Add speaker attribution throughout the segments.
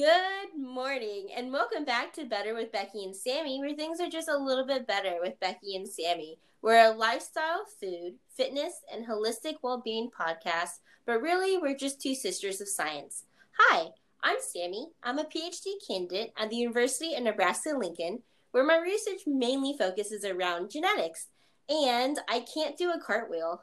Speaker 1: Good morning, and welcome back to Better with Becky and Sammy, where things are just a little bit better with Becky and Sammy. We're a lifestyle, food, fitness, and holistic well being podcast, but really, we're just two sisters of science. Hi, I'm Sammy. I'm a PhD candidate at the University of Nebraska Lincoln, where my research mainly focuses around genetics, and I can't do a cartwheel.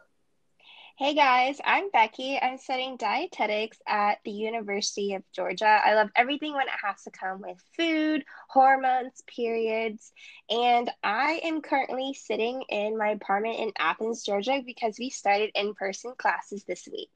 Speaker 2: Hey guys, I'm Becky. I'm studying dietetics at the University of Georgia. I love everything when it has to come with food, hormones, periods, and I am currently sitting in my apartment in Athens, Georgia because we started in person classes this week.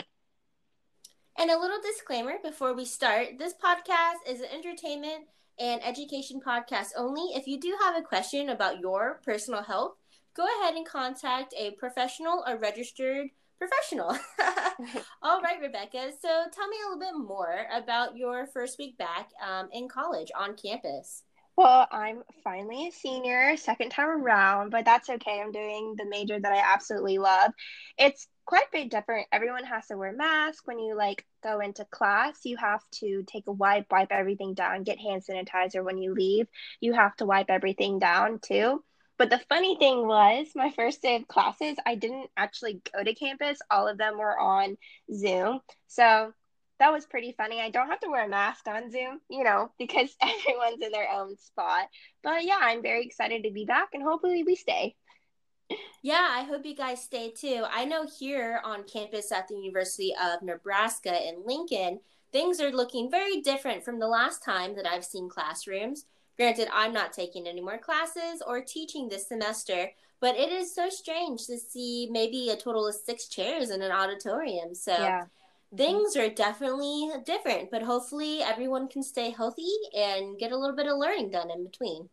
Speaker 1: And a little disclaimer before we start this podcast is an entertainment and education podcast only. If you do have a question about your personal health, go ahead and contact a professional or registered professional. All right, Rebecca. So tell me a little bit more about your first week back um, in college on campus.
Speaker 2: Well, I'm finally a senior, second time around, but that's okay. I'm doing the major that I absolutely love. It's quite a bit different. Everyone has to wear masks when you like go into class. You have to take a wipe, wipe everything down, get hand sanitizer when you leave. You have to wipe everything down too. But the funny thing was, my first day of classes, I didn't actually go to campus. All of them were on Zoom. So that was pretty funny. I don't have to wear a mask on Zoom, you know, because everyone's in their own spot. But yeah, I'm very excited to be back and hopefully we stay.
Speaker 1: Yeah, I hope you guys stay too. I know here on campus at the University of Nebraska in Lincoln, things are looking very different from the last time that I've seen classrooms. Granted, I'm not taking any more classes or teaching this semester, but it is so strange to see maybe a total of six chairs in an auditorium. So yeah. things are definitely different, but hopefully everyone can stay healthy and get a little bit of learning done in between.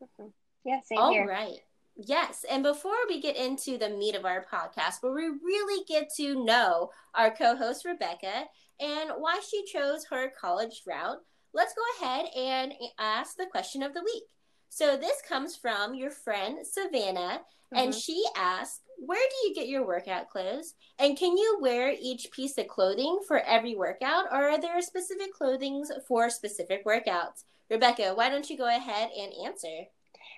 Speaker 2: Mm-hmm. Yeah, same
Speaker 1: All
Speaker 2: here.
Speaker 1: right. Yes. And before we get into the meat of our podcast, where we really get to know our co host, Rebecca, and why she chose her college route, let's go ahead and ask the question of the week. So this comes from your friend Savannah, mm-hmm. and she asked, Where do you get your workout clothes? And can you wear each piece of clothing for every workout, or are there specific clothings for specific workouts? Rebecca, why don't you go ahead and answer?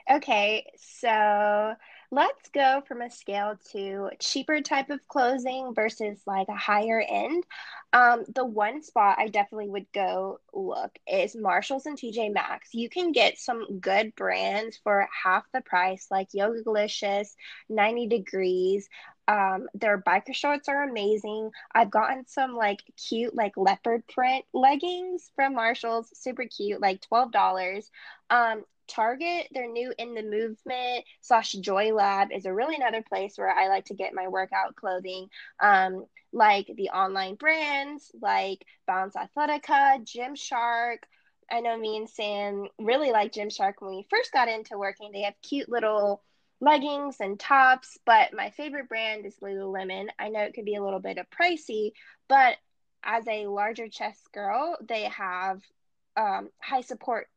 Speaker 2: Okay, so let's go from a scale to cheaper type of clothing versus like a higher end. Um, the one spot I definitely would go look is Marshalls and TJ Maxx. You can get some good brands for half the price, like Yogalicious, 90 Degrees. Um, their biker shorts are amazing. I've gotten some like cute, like leopard print leggings from Marshalls, super cute, like $12. Um, Target, their new in the movement slash Joy Lab is a really another place where I like to get my workout clothing. Um, like the online brands like Balance Athletica, Gymshark. I know me and Sam really like Gymshark when we first got into working. They have cute little leggings and tops, but my favorite brand is Lululemon. I know it could be a little bit of pricey, but as a larger chest girl, they have um, high support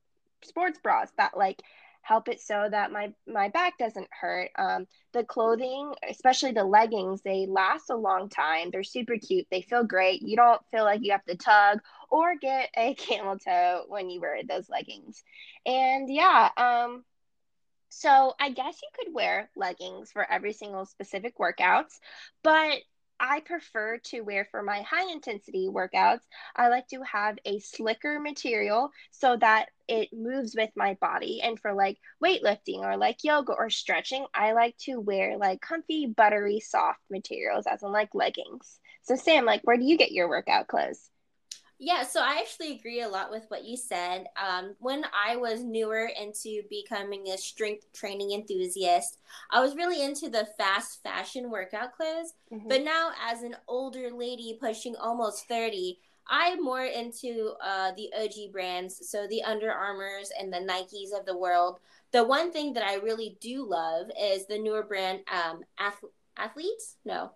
Speaker 2: sports bras that like help it so that my my back doesn't hurt. Um, the clothing especially the leggings they last a long time. They're super cute. They feel great. You don't feel like you have to tug or get a camel toe when you wear those leggings. And yeah um so i guess you could wear leggings for every single specific workouts but I prefer to wear for my high intensity workouts, I like to have a slicker material so that it moves with my body. And for like weightlifting or like yoga or stretching, I like to wear like comfy, buttery, soft materials, as in like leggings. So, Sam, like, where do you get your workout clothes?
Speaker 1: Yeah, so I actually agree a lot with what you said. Um, when I was newer into becoming a strength training enthusiast, I was really into the fast fashion workout clothes. Mm-hmm. But now, as an older lady pushing almost 30, I'm more into uh, the OG brands, so the Under Armours and the Nikes of the world. The one thing that I really do love is the newer brand, um, Ath- Athletes? No.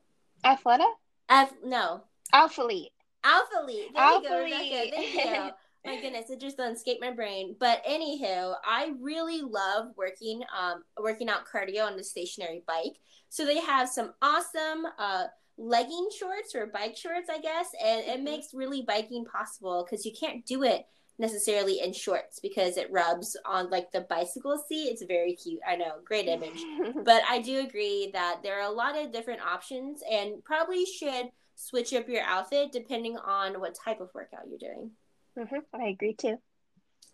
Speaker 2: Athleta?
Speaker 1: Ath- no.
Speaker 2: Alphalete.
Speaker 1: Alpha. There Alpha you go, Rebecca. Thank you. my goodness, it just doesn't escape my brain. But anywho, I really love working um working out cardio on the stationary bike. So they have some awesome uh legging shorts or bike shorts, I guess, and it mm-hmm. makes really biking possible because you can't do it necessarily in shorts because it rubs on like the bicycle seat. It's very cute. I know, great image. but I do agree that there are a lot of different options and probably should switch up your outfit depending on what type of workout you're doing.
Speaker 2: Mm-hmm. I agree too.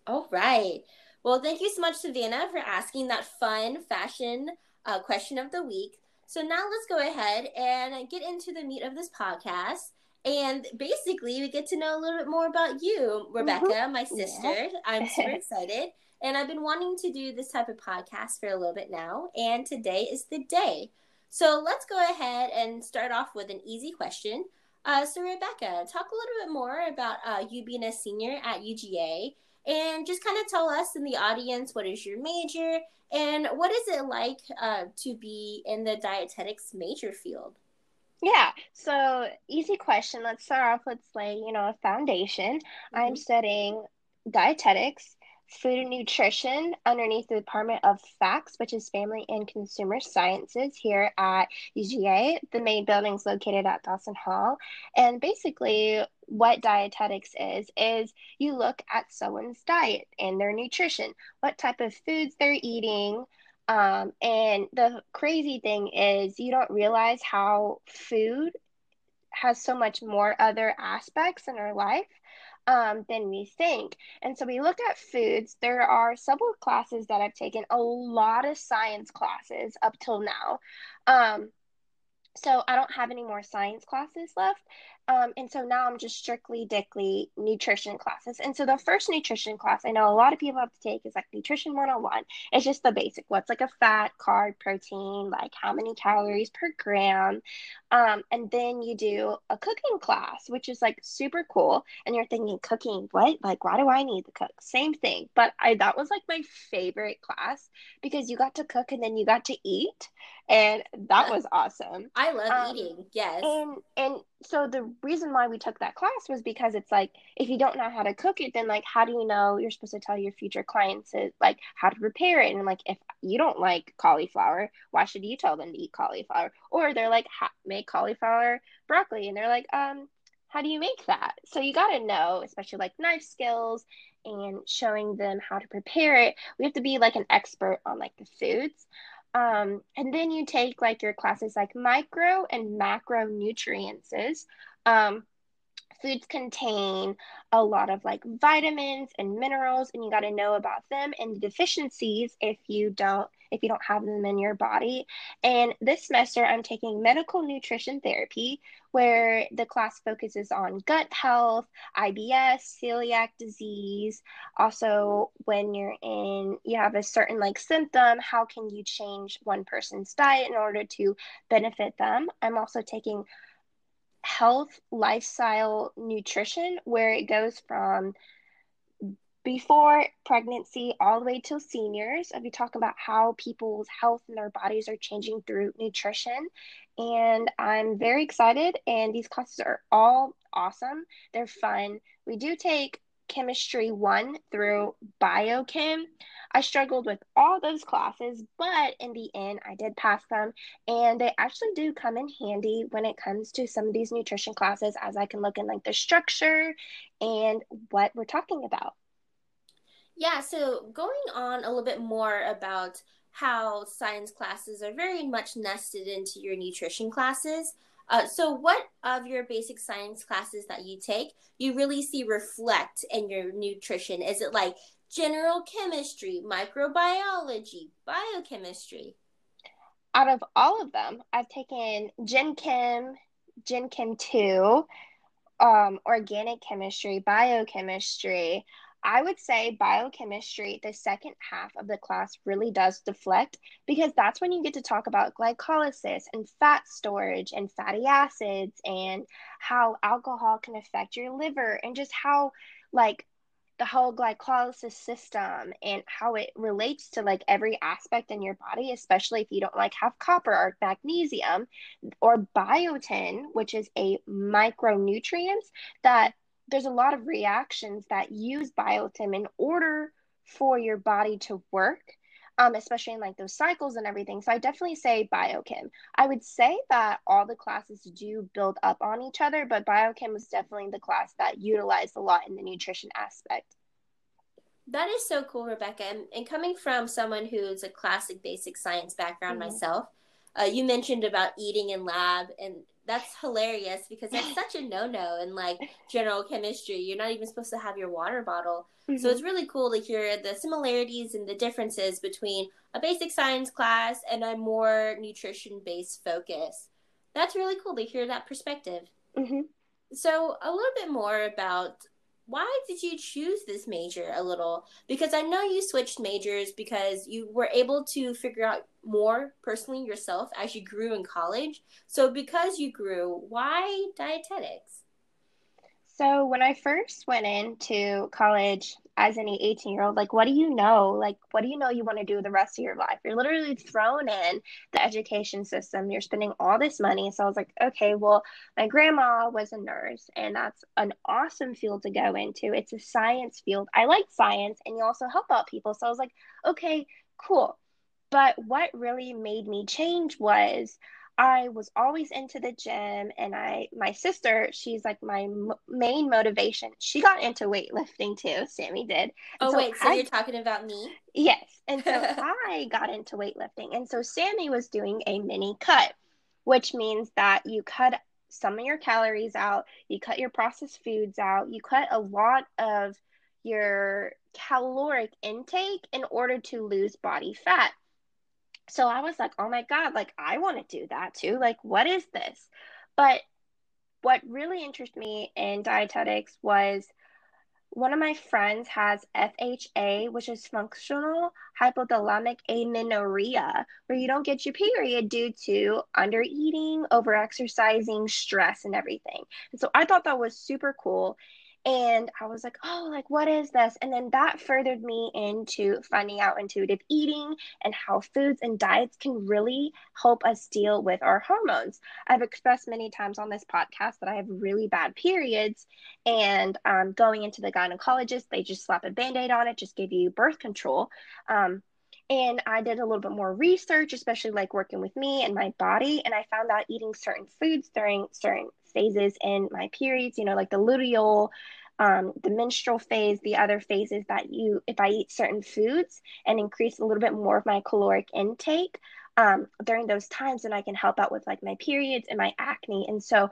Speaker 1: All right. Well, thank you so much, Savannah, for asking that fun fashion uh, question of the week. So now let's go ahead and get into the meat of this podcast. And basically, we get to know a little bit more about you, Rebecca, mm-hmm. my sister. Yeah. I'm super excited. And I've been wanting to do this type of podcast for a little bit now. And today is the day. So let's go ahead and start off with an easy question. Uh, so, Rebecca, talk a little bit more about uh, you being a senior at UGA and just kind of tell us in the audience what is your major and what is it like uh, to be in the dietetics major field?
Speaker 2: Yeah, so easy question. Let's start off with like, you know, a foundation. Mm-hmm. I'm studying dietetics, food and nutrition underneath the Department of FACS, which is Family and Consumer Sciences here at UGA. The main building is located at Dawson Hall. And basically, what dietetics is, is you look at someone's diet and their nutrition, what type of foods they're eating. Um, and the crazy thing is, you don't realize how food has so much more other aspects in our life um, than we think. And so we look at foods. There are several classes that I've taken, a lot of science classes up till now. Um, so I don't have any more science classes left. Um, and so now I'm just strictly dickly nutrition classes. And so the first nutrition class I know a lot of people have to take is like nutrition 101. It's just the basic what's like a fat, carb, protein, like how many calories per gram. Um, and then you do a cooking class, which is like super cool. And you're thinking, cooking, what? Like, why do I need to cook? Same thing. But I that was like my favorite class because you got to cook and then you got to eat. And that was awesome.
Speaker 1: I love um, eating, yes.
Speaker 2: And and so the reason why we took that class was because it's like if you don't know how to cook it then like how do you know you're supposed to tell your future clients like how to prepare it? And like if you don't like cauliflower why should you tell them to eat cauliflower? Or they're like make cauliflower broccoli. And they're like um how do you make that? So you got to know especially like knife skills and showing them how to prepare it. We have to be like an expert on like the foods um, and then you take like your classes like micro and macronutrients. Um, foods contain a lot of like vitamins and minerals, and you got to know about them and the deficiencies if you don't if you don't have them in your body. And this semester, I'm taking medical nutrition therapy, where the class focuses on gut health, IBS, celiac disease. Also, when you're in, you have a certain like symptom, how can you change one person's diet in order to benefit them? I'm also taking health, lifestyle, nutrition, where it goes from before pregnancy all the way till seniors we talk about how people's health and their bodies are changing through nutrition. And i'm very excited and these classes are all awesome. They're fun. We do take chemistry 1 through biochem. I struggled with all those classes but in the end i did pass them and they actually do come in handy when it comes to some of these nutrition classes as i can look in like the structure and what we're talking about
Speaker 1: yeah, so going on a little bit more about how science classes are very much nested into your nutrition classes. Uh, so, what of your basic science classes that you take you really see reflect in your nutrition? Is it like general chemistry, microbiology, biochemistry?
Speaker 2: Out of all of them, I've taken Gen Chem, Gen Chem 2, um, organic chemistry, biochemistry. I would say biochemistry, the second half of the class really does deflect because that's when you get to talk about glycolysis and fat storage and fatty acids and how alcohol can affect your liver and just how, like, the whole glycolysis system and how it relates to like every aspect in your body especially if you don't like have copper or magnesium or biotin which is a micronutrient that there's a lot of reactions that use biotin in order for your body to work um, especially in like those cycles and everything. So I definitely say biochem. I would say that all the classes do build up on each other, but biochem was definitely the class that utilized a lot in the nutrition aspect.
Speaker 1: That is so cool, Rebecca. And, and coming from someone who's a classic basic science background mm-hmm. myself, uh, you mentioned about eating in lab, and that's hilarious because that's such a no-no in like general chemistry. You're not even supposed to have your water bottle. Mm-hmm. So it's really cool to hear the similarities and the differences between a basic science class and a more nutrition-based focus. That's really cool to hear that perspective. Mm-hmm. So a little bit more about why did you choose this major a little? Because I know you switched majors because you were able to figure out more personally yourself as you grew in college. So, because you grew, why dietetics?
Speaker 2: So, when I first went into college, as any 18 year old like what do you know? Like what do you know you want to do the rest of your life? You're literally thrown in the education system. You're spending all this money. So i was like okay well my grandma was a nurse and that's an awesome field to go into. It's a science field. I like science and you also help out people. So i was like okay cool but what really made me change was I was always into the gym and I my sister, she's like my m- main motivation. She got into weightlifting too, Sammy did.
Speaker 1: And oh so wait, so I, you're talking about me?
Speaker 2: Yes. And so I got into weightlifting. And so Sammy was doing a mini cut, which means that you cut some of your calories out, you cut your processed foods out, you cut a lot of your caloric intake in order to lose body fat so I was like, oh my God, like I want to do that too. Like, what is this? But what really interested me in dietetics was one of my friends has FHA, which is functional hypothalamic amenorrhea, where you don't get your period due to under eating, over exercising, stress, and everything. And so I thought that was super cool and I was like, oh, like what is this? And then that furthered me into finding out intuitive eating and how foods and diets can really help us deal with our hormones. I've expressed many times on this podcast that I have really bad periods, and um, going into the gynecologist, they just slap a band aid on it, just give you birth control. Um, and I did a little bit more research, especially like working with me and my body. And I found out eating certain foods during certain phases in my periods, you know, like the luteal, um, the menstrual phase, the other phases that you, if I eat certain foods and increase a little bit more of my caloric intake um, during those times, then I can help out with like my periods and my acne. And so,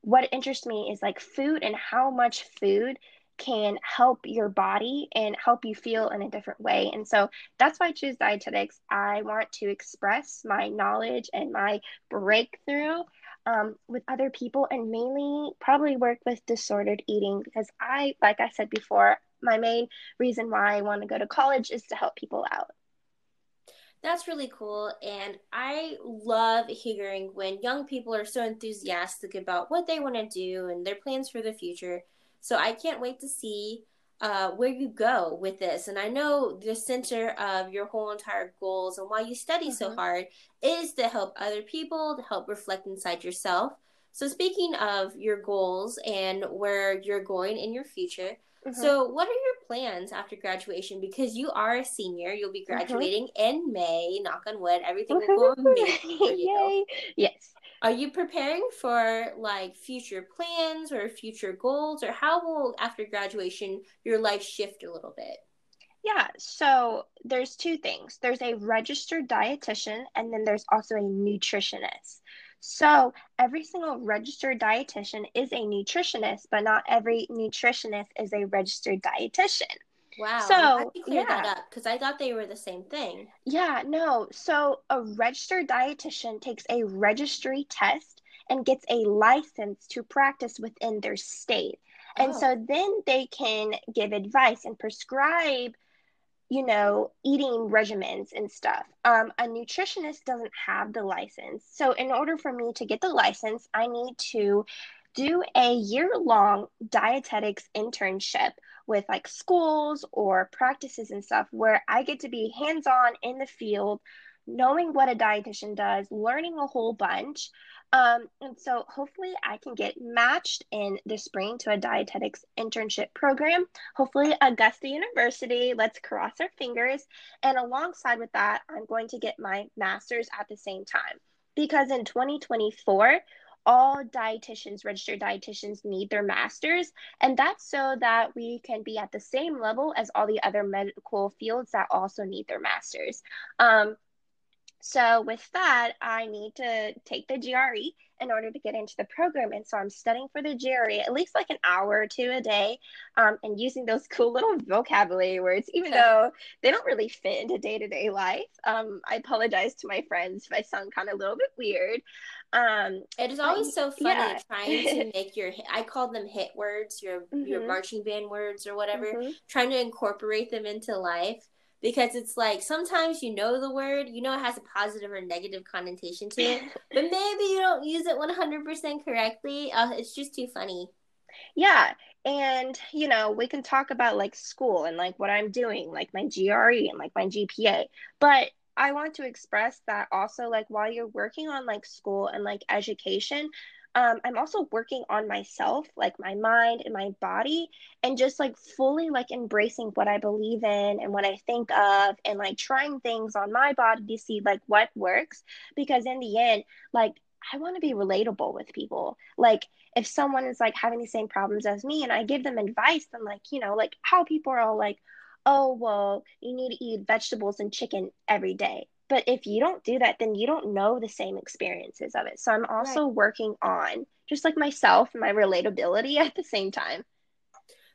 Speaker 2: what interests me is like food and how much food can help your body and help you feel in a different way. And so that's why I choose dietetics. I want to express my knowledge and my breakthrough um, with other people and mainly probably work with disordered eating because I, like I said before, my main reason why I want to go to college is to help people out.
Speaker 1: That's really cool. And I love hearing when young people are so enthusiastic about what they want to do and their plans for the future. So I can't wait to see uh, where you go with this. And I know the center of your whole entire goals and why you study mm-hmm. so hard is to help other people, to help reflect inside yourself. So, speaking of your goals and where you're going in your future, mm-hmm. so what are your plans after graduation? Because you are a senior, you'll be mm-hmm. graduating mm-hmm. in May. Knock on wood, everything will go amazing for you.
Speaker 2: Yes.
Speaker 1: Are you preparing for like future plans or future goals, or how will after graduation your life shift a little bit?
Speaker 2: Yeah, so there's two things. There's a registered dietitian, and then there's also a nutritionist. So every single registered dietitian is a nutritionist, but not every nutritionist is a registered dietitian.
Speaker 1: Wow. So clear yeah. that up because I thought they were the same thing.
Speaker 2: Yeah, no. So a registered dietitian takes a registry test and gets a license to practice within their state. And oh. so then they can give advice and prescribe, you know, eating regimens and stuff. Um, a nutritionist doesn't have the license. So in order for me to get the license, I need to do a year long dietetics internship with like schools or practices and stuff where I get to be hands on in the field, knowing what a dietitian does, learning a whole bunch. Um, and so hopefully I can get matched in the spring to a dietetics internship program. Hopefully Augusta University, let's cross our fingers. And alongside with that, I'm going to get my master's at the same time because in 2024, all dietitians, registered dietitians, need their masters. And that's so that we can be at the same level as all the other medical fields that also need their masters. Um, so, with that, I need to take the GRE in order to get into the program. And so I'm studying for the GRE at least like an hour or two a day um, and using those cool little vocabulary words, even though they don't really fit into day to day life. Um, I apologize to my friends if I sound kind of a little bit weird. Um,
Speaker 1: it is always so funny yeah. trying to make your, I call them hit words, your, mm-hmm. your marching band words or whatever, mm-hmm. trying to incorporate them into life because it's like sometimes you know the word, you know it has a positive or negative connotation to it, but maybe you don't use it 100% correctly. Uh, it's just too funny.
Speaker 2: Yeah. And, you know, we can talk about like school and like what I'm doing, like my GRE and like my GPA. But I want to express that also, like, while you're working on like school and like education, um, I'm also working on myself, like my mind and my body, and just like fully like embracing what I believe in and what I think of, and like trying things on my body to see like what works. Because in the end, like I want to be relatable with people. Like if someone is like having the same problems as me, and I give them advice, then like you know, like how people are all like, oh well, you need to eat vegetables and chicken every day but if you don't do that then you don't know the same experiences of it so i'm also right. working on just like myself my relatability at the same time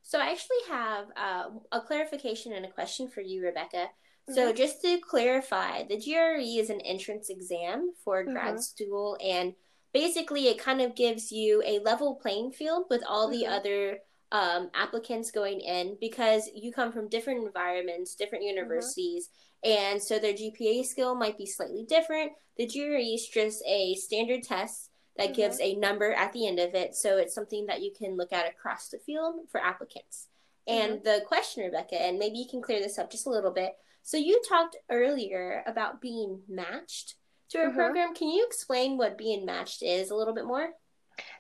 Speaker 1: so i actually have uh, a clarification and a question for you rebecca mm-hmm. so just to clarify the gre is an entrance exam for mm-hmm. grad school and basically it kind of gives you a level playing field with all mm-hmm. the other um, applicants going in because you come from different environments different mm-hmm. universities and so their GPA skill might be slightly different. The GRE is just a standard test that mm-hmm. gives a number at the end of it. So it's something that you can look at across the field for applicants. Mm-hmm. And the question, Rebecca, and maybe you can clear this up just a little bit. So you talked earlier about being matched to a mm-hmm. program. Can you explain what being matched is a little bit more?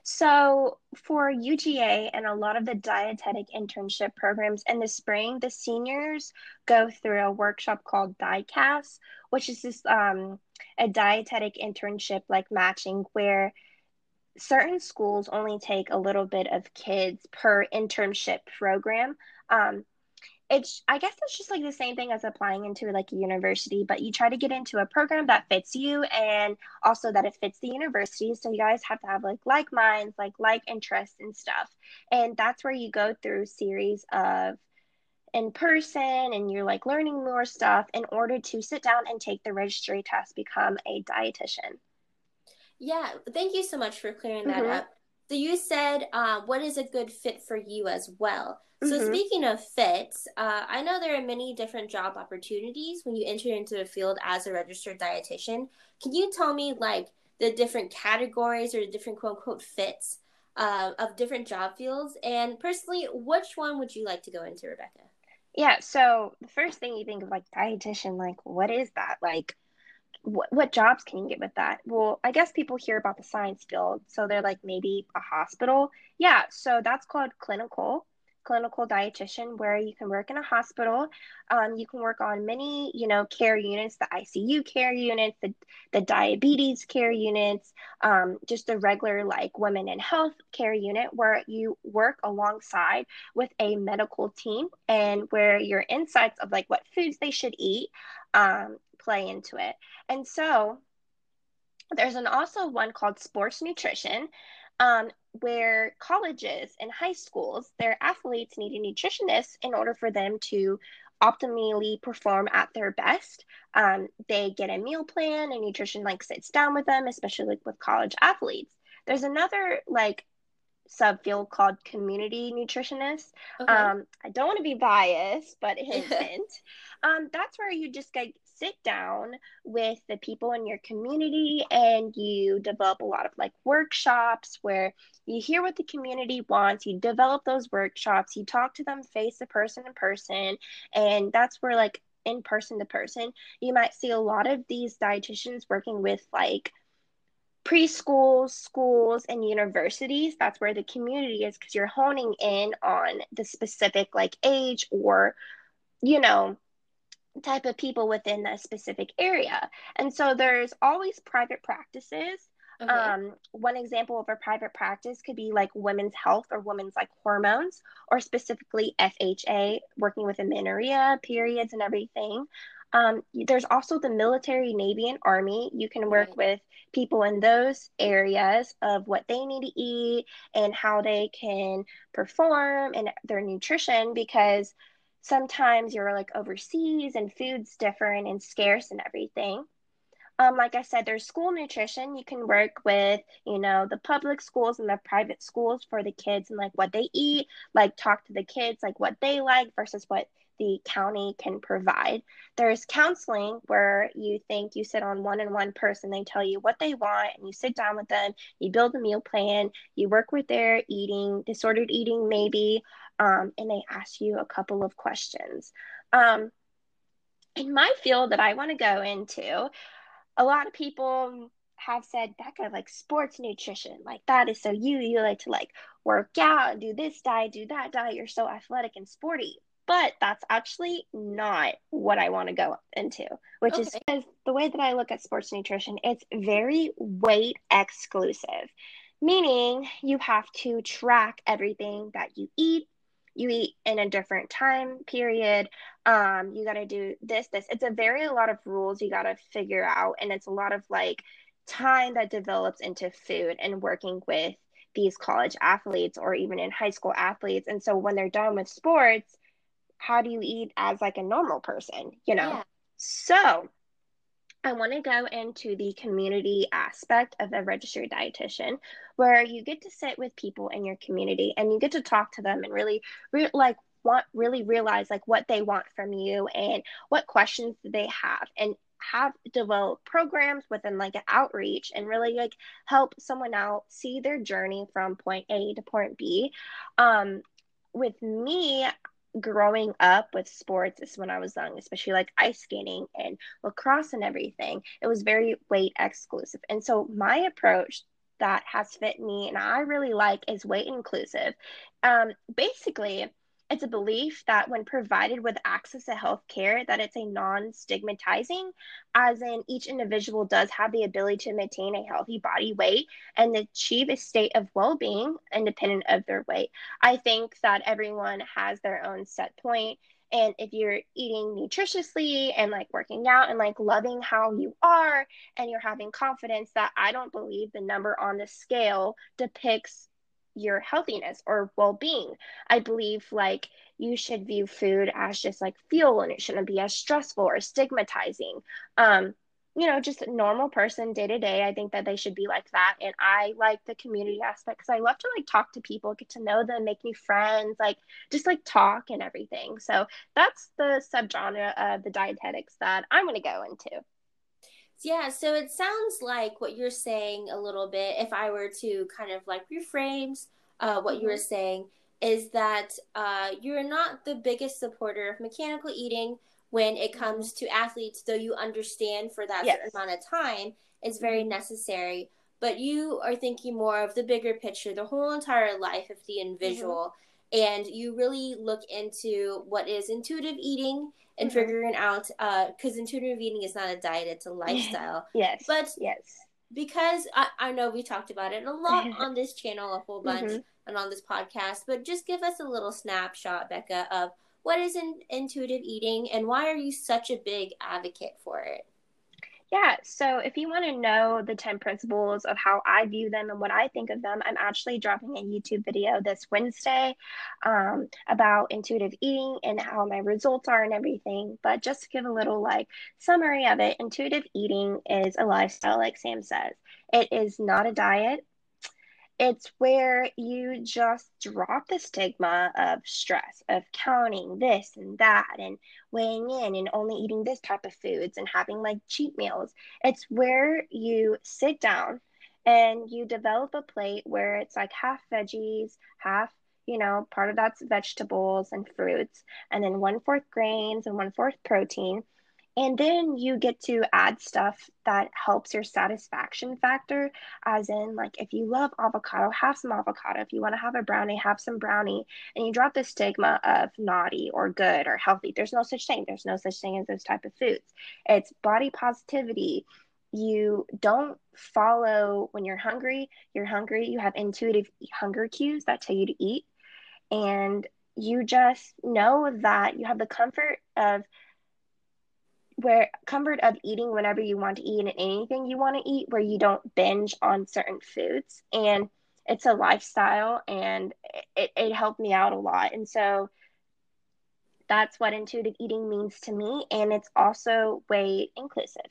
Speaker 2: So, for UGA and a lot of the dietetic internship programs in the spring, the seniors go through a workshop called DICAS, which is this um, a dietetic internship like matching where certain schools only take a little bit of kids per internship program. Um, it's i guess it's just like the same thing as applying into like a university but you try to get into a program that fits you and also that it fits the university. So you guys have to have like like minds like like interests and stuff. And that's where you go through series of in person and you're like learning more stuff in order to sit down and take the registry test become a dietitian.
Speaker 1: Yeah thank you so much for clearing that mm-hmm. up so you said uh, what is a good fit for you as well so mm-hmm. speaking of fits, uh, I know there are many different job opportunities when you enter into the field as a registered dietitian. Can you tell me like the different categories or the different quote unquote fits uh, of different job fields? And personally, which one would you like to go into, Rebecca?
Speaker 2: Yeah, so the first thing you think of like dietitian, like what is that? Like what, what jobs can you get with that? Well, I guess people hear about the science field, so they're like maybe a hospital. Yeah, so that's called clinical clinical dietitian where you can work in a hospital. Um, you can work on many, you know, care units, the ICU care units, the, the diabetes care units, um, just the regular like women in health care unit where you work alongside with a medical team and where your insights of like what foods they should eat um, play into it. And so there's an also one called sports nutrition um, where colleges and high schools, their athletes need a nutritionist in order for them to optimally perform at their best. Um, they get a meal plan, and nutrition like sits down with them, especially like with college athletes. There's another like subfield called community nutritionist. Okay. Um, I don't want to be biased, but hint, hint. Um, that's where you just like sit down with the people in your community and you develop a lot of like workshops where you hear what the community wants, you develop those workshops, you talk to them face to person in person, and that's where like in person to person, you might see a lot of these dietitians working with like preschools, schools, and universities. That's where the community is because you're honing in on the specific like age or, you know, type of people within a specific area. And so there's always private practices Okay. Um, one example of a private practice could be like women's health or women's like hormones, or specifically FHA, working with amenorrhea, periods, and everything. Um, there's also the military, Navy, and Army. You can work right. with people in those areas of what they need to eat and how they can perform and their nutrition because sometimes you're like overseas and food's different and scarce and everything. Um, like I said, there's school nutrition. You can work with, you know, the public schools and the private schools for the kids and like what they eat, like talk to the kids, like what they like versus what the county can provide. There's counseling where you think you sit on one on one person, they tell you what they want, and you sit down with them, you build a meal plan, you work with their eating, disordered eating, maybe, um, and they ask you a couple of questions. Um, in my field that I want to go into, a lot of people have said Becca like sports nutrition like that is so you you like to like work out do this diet do that diet you're so athletic and sporty but that's actually not what I want to go into, which okay. is because the way that I look at sports nutrition, it's very weight exclusive, meaning you have to track everything that you eat. You eat in a different time period. Um, you got to do this, this. It's a very a lot of rules you got to figure out, and it's a lot of like time that develops into food and working with these college athletes or even in high school athletes. And so when they're done with sports, how do you eat as like a normal person, you know? Yeah. So I want to go into the community aspect of a registered dietitian where you get to sit with people in your community and you get to talk to them and really re- like want really realize like what they want from you and what questions they have and have developed programs within like an outreach and really like help someone out see their journey from point A to point B. Um, with me, growing up with sports is when I was young, especially like ice skating and lacrosse and everything. It was very weight exclusive. And so my approach that has fit me and I really like is weight inclusive. Um, basically, it's a belief that when provided with access to health care that it's a non-stigmatizing as in each individual does have the ability to maintain a healthy body weight and achieve a state of well-being independent of their weight. I think that everyone has their own set point and if you're eating nutritiously and like working out and like loving how you are and you're having confidence that i don't believe the number on the scale depicts your healthiness or well-being. I believe like you should view food as just like fuel and it shouldn't be as stressful or stigmatizing. Um you know just a normal person day to day i think that they should be like that. And i like the community aspect because i love to like talk to people get to know them make new friends like just like talk and everything. So that's the subgenre of the dietetics that i'm going to go into
Speaker 1: yeah, so it sounds like what you're saying a little bit, if I were to kind of like reframe uh, what mm-hmm. you were mm-hmm. saying, is that uh, you're not the biggest supporter of mechanical eating when it mm-hmm. comes to athletes, though you understand for that yes. certain amount of time, it's very mm-hmm. necessary. But you are thinking more of the bigger picture, the whole entire life of the individual. Mm-hmm. And you really look into what is intuitive eating and mm-hmm. figuring out because uh, intuitive eating is not a diet it's a lifestyle
Speaker 2: yes
Speaker 1: but
Speaker 2: yes
Speaker 1: because I, I know we talked about it a lot on this channel a whole bunch mm-hmm. and on this podcast but just give us a little snapshot becca of what is in, intuitive eating and why are you such a big advocate for it
Speaker 2: yeah, so if you want to know the 10 principles of how I view them and what I think of them, I'm actually dropping a YouTube video this Wednesday um, about intuitive eating and how my results are and everything. But just to give a little like summary of it, intuitive eating is a lifestyle, like Sam says. It is not a diet, it's where you just drop the stigma of stress, of counting this and that, and weighing in and only eating this type of foods and having like cheat meals. It's where you sit down and you develop a plate where it's like half veggies, half you know, part of that's vegetables and fruits, and then one fourth grains and one fourth protein. And then you get to add stuff that helps your satisfaction factor, as in, like, if you love avocado, have some avocado. If you want to have a brownie, have some brownie. And you drop the stigma of naughty or good or healthy. There's no such thing. There's no such thing as those type of foods. It's body positivity. you don't follow when you're hungry, you're hungry, you have intuitive hunger cues that tell you to eat. And you just know that you have the comfort of where comfort of eating whenever you want to eat and anything you want to eat where you don't binge on certain foods. And it's a lifestyle and it, it helped me out a lot. And so that's what intuitive eating means to me. And it's also weight inclusive.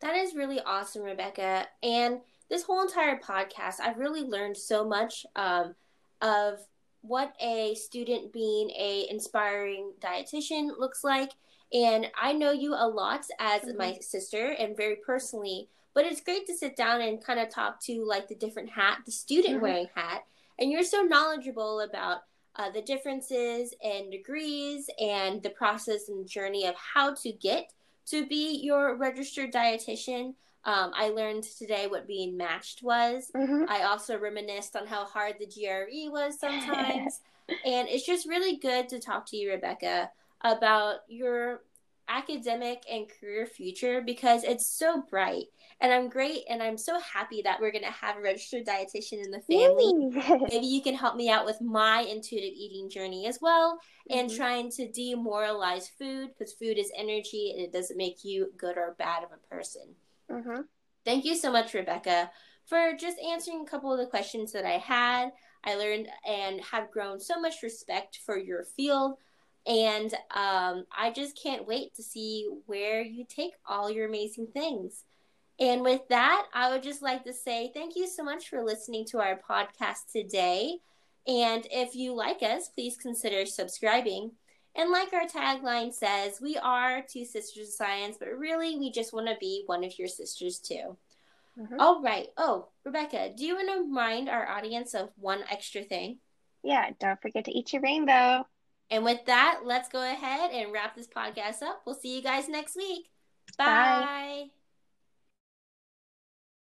Speaker 1: That is really awesome rebecca. And this whole entire podcast i've really learned so much um, of what a student being a inspiring dietitian looks like and I know you a lot as mm-hmm. my sister and very personally, but it's great to sit down and kind of talk to like the different hat, the student mm-hmm. wearing hat. And you're so knowledgeable about uh, the differences and degrees and the process and journey of how to get to be your registered dietitian. Um, I learned today what being matched was. Mm-hmm. I also reminisced on how hard the GRE was sometimes. and it's just really good to talk to you, Rebecca, about your academic and career future because it's so bright. And i'm great and i'm so happy that we're going to have a registered dietitian in the family. Maybe you can help me out with my intuitive eating journey as well mm-hmm. and trying to demoralize food because food is energy and it doesn't make you good or bad of a person. Mm-hmm. thank you so much rebecca for just answering a couple of the questions that i had. I learned and have grown so much respect for your field and um, I just can't wait to see where you take all your amazing things. And with that, I would just like to say thank you so much for listening to our podcast today. And if you like us, please consider subscribing. And like our tagline says, we are two sisters of science, but really we just want to be one of your sisters too. Mm-hmm. All right. Oh, Rebecca, do you want to remind our audience of one extra thing?
Speaker 2: Yeah, don't forget to eat your rainbow.
Speaker 1: And with that, let's go ahead and wrap this podcast up. We'll see you guys next week. Bye. Bye.